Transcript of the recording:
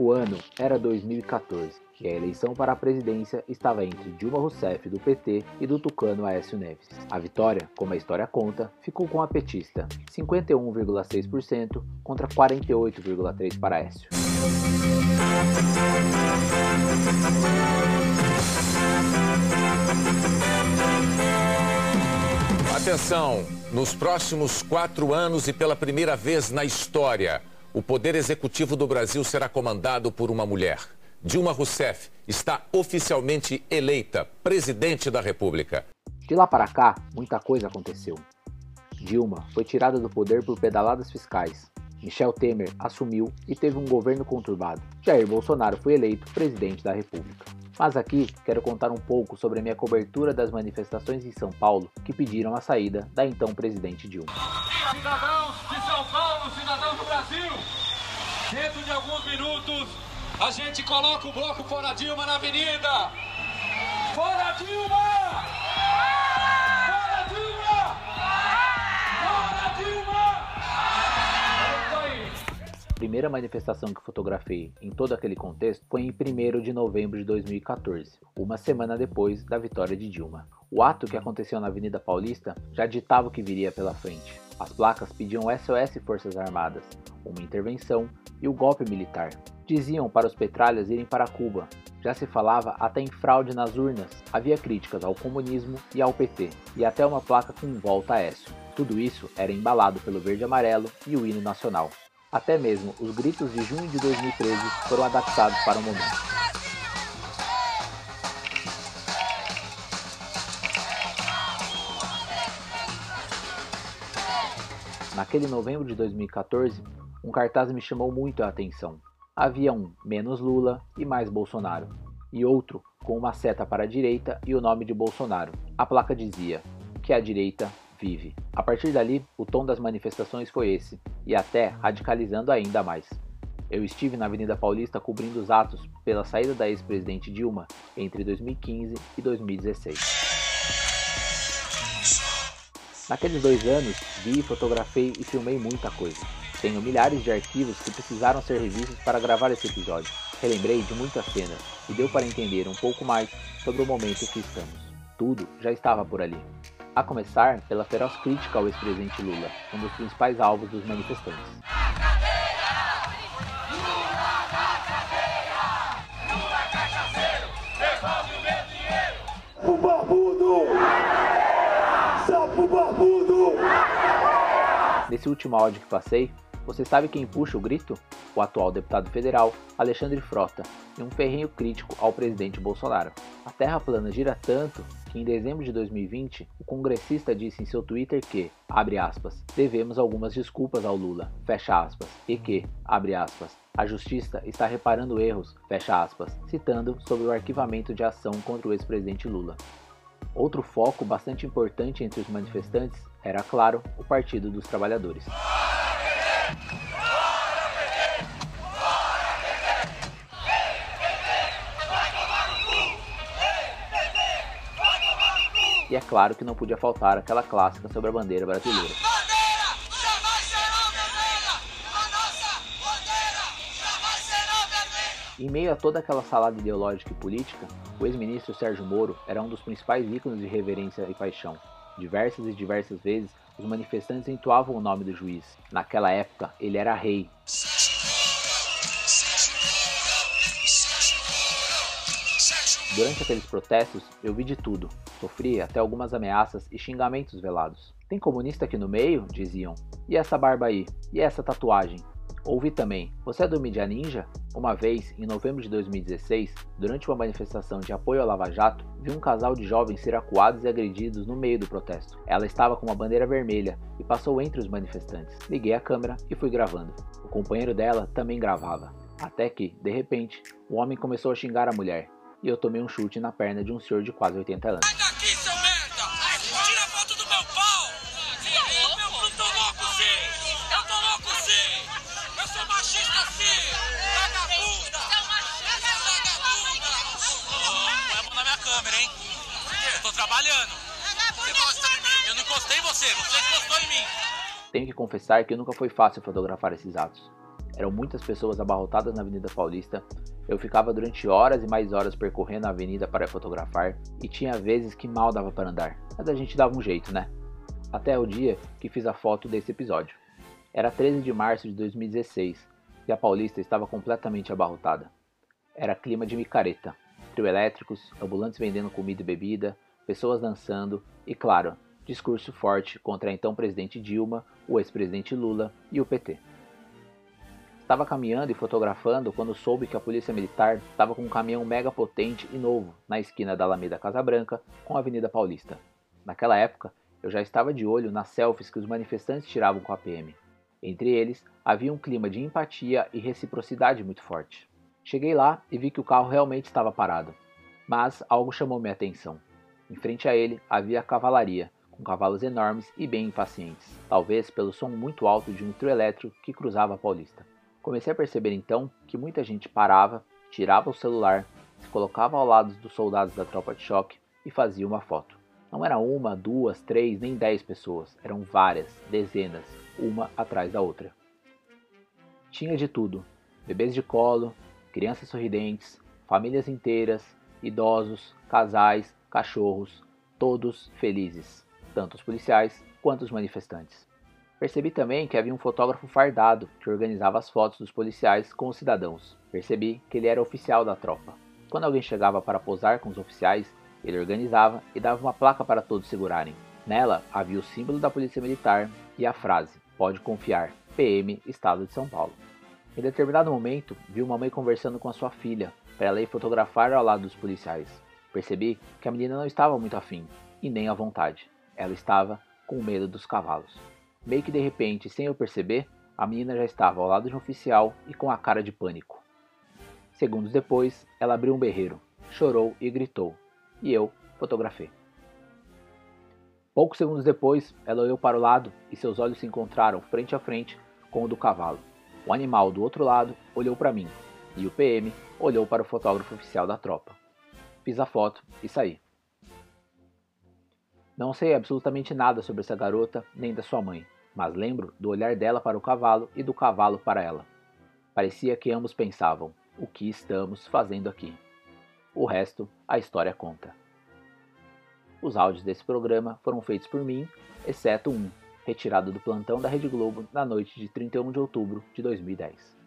O ano era 2014 e a eleição para a presidência estava entre Dilma Rousseff do PT e do tucano Aécio Neves. A vitória, como a história conta, ficou com a petista, 51,6% contra 48,3% para Aécio. Atenção! Nos próximos quatro anos e pela primeira vez na história, o Poder Executivo do Brasil será comandado por uma mulher. Dilma Rousseff está oficialmente eleita presidente da República. De lá para cá, muita coisa aconteceu. Dilma foi tirada do poder por pedaladas fiscais. Michel Temer assumiu e teve um governo conturbado. Jair Bolsonaro foi eleito presidente da República. Mas aqui quero contar um pouco sobre a minha cobertura das manifestações em São Paulo que pediram a saída da então presidente Dilma. Cidadãos de São Paulo, cidadãos do Brasil, dentro de alguns minutos a gente coloca o bloco Fora Dilma na avenida. Fora Dilma! Fora Dilma! Fora Dilma! É isso aí. A primeira manifestação que fotografei em todo aquele contexto foi em 1 de novembro de 2014, uma semana depois da vitória de Dilma. O ato que aconteceu na Avenida Paulista já ditava o que viria pela frente. As placas pediam SOS Forças Armadas, uma intervenção e o golpe militar. Diziam para os petralhas irem para Cuba. Já se falava até em fraude nas urnas. Havia críticas ao comunismo e ao PT, e até uma placa com volta a Écio. Tudo isso era embalado pelo verde amarelo e o hino nacional. Até mesmo os gritos de junho de 2013 foram adaptados para o momento. Naquele novembro de 2014, um cartaz me chamou muito a atenção. Havia um menos Lula e mais Bolsonaro, e outro com uma seta para a direita e o nome de Bolsonaro. A placa dizia que a direita vive. A partir dali, o tom das manifestações foi esse, e até radicalizando ainda mais. Eu estive na Avenida Paulista cobrindo os atos pela saída da ex-presidente Dilma entre 2015 e 2016. Naqueles dois anos, vi, fotografei e filmei muita coisa. Tenho milhares de arquivos que precisaram ser revistos para gravar esse episódio. Relembrei de muitas cenas e deu para entender um pouco mais sobre o momento que estamos. Tudo já estava por ali. A começar pela feroz crítica ao ex-presidente Lula, um dos principais alvos dos manifestantes. Nesse último áudio que passei, você sabe quem puxa o grito? O atual deputado federal Alexandre Frota, e um ferrenho crítico ao presidente Bolsonaro. A Terra plana gira tanto que em dezembro de 2020, o congressista disse em seu Twitter que, abre aspas, devemos algumas desculpas ao Lula, fecha aspas, e que, abre aspas, a justiça está reparando erros, fecha aspas, citando sobre o arquivamento de ação contra o ex-presidente Lula. Outro foco bastante importante entre os manifestantes era, claro, o Partido dos Trabalhadores. E é claro que não podia faltar aquela clássica sobre a bandeira brasileira. Em meio a toda aquela salada ideológica e política, o ex-ministro Sérgio Moro era um dos principais ícones de reverência e paixão. Diversas e diversas vezes, os manifestantes entoavam o nome do juiz. Naquela época, ele era rei. Durante aqueles protestos, eu vi de tudo. Sofri até algumas ameaças e xingamentos velados. Tem comunista aqui no meio? Diziam. E essa barba aí? E essa tatuagem? Ouvi também, você é do Mídia Ninja? Uma vez, em novembro de 2016, durante uma manifestação de apoio ao Lava Jato, vi um casal de jovens ser acuados e agredidos no meio do protesto. Ela estava com uma bandeira vermelha e passou entre os manifestantes. Liguei a câmera e fui gravando. O companheiro dela também gravava. Até que, de repente, o homem começou a xingar a mulher, e eu tomei um chute na perna de um senhor de quase 80 anos. Trabalhando. Você gosta de mim? Eu não encostei em você, você encostou em mim. Tenho que confessar que nunca foi fácil fotografar esses atos. Eram muitas pessoas abarrotadas na Avenida Paulista. Eu ficava durante horas e mais horas percorrendo a avenida para fotografar e tinha vezes que mal dava para andar, mas a gente dava um jeito, né? Até o dia que fiz a foto desse episódio. Era 13 de março de 2016 e a Paulista estava completamente abarrotada. Era clima de micareta, trio elétricos, ambulantes vendendo comida e bebida, pessoas dançando e, claro, discurso forte contra a então presidente Dilma, o ex-presidente Lula e o PT. Estava caminhando e fotografando quando soube que a polícia militar estava com um caminhão mega potente e novo na esquina da Alameda Casa Branca com a Avenida Paulista. Naquela época, eu já estava de olho nas selfies que os manifestantes tiravam com a PM. Entre eles, havia um clima de empatia e reciprocidade muito forte. Cheguei lá e vi que o carro realmente estava parado. Mas algo chamou minha atenção. Em frente a ele havia a cavalaria, com cavalos enormes e bem impacientes, talvez pelo som muito alto de um trio elétrico que cruzava a Paulista. Comecei a perceber então que muita gente parava, tirava o celular, se colocava ao lado dos soldados da tropa de choque e fazia uma foto. Não era uma, duas, três, nem dez pessoas, eram várias, dezenas, uma atrás da outra. Tinha de tudo: bebês de colo, crianças sorridentes, famílias inteiras, idosos, casais, cachorros, todos felizes, tanto os policiais quanto os manifestantes. Percebi também que havia um fotógrafo fardado que organizava as fotos dos policiais com os cidadãos. Percebi que ele era oficial da tropa. Quando alguém chegava para posar com os oficiais, ele organizava e dava uma placa para todos segurarem. Nela havia o símbolo da Polícia Militar e a frase: Pode confiar, PM, Estado de São Paulo. Em determinado momento, vi uma mãe conversando com a sua filha para ela ir fotografar ao lado dos policiais. Percebi que a menina não estava muito afim e nem à vontade. Ela estava com medo dos cavalos. Meio que de repente, sem eu perceber, a menina já estava ao lado de um oficial e com a cara de pânico. Segundos depois, ela abriu um berreiro, chorou e gritou, e eu fotografei. Poucos segundos depois, ela olhou para o lado e seus olhos se encontraram frente a frente com o do cavalo. O animal do outro lado olhou para mim e o PM olhou para o fotógrafo oficial da tropa. Fiz a foto e saí. Não sei absolutamente nada sobre essa garota nem da sua mãe, mas lembro do olhar dela para o cavalo e do cavalo para ela. Parecia que ambos pensavam: o que estamos fazendo aqui? O resto, a história conta. Os áudios desse programa foram feitos por mim, exceto um, retirado do plantão da Rede Globo na noite de 31 de outubro de 2010.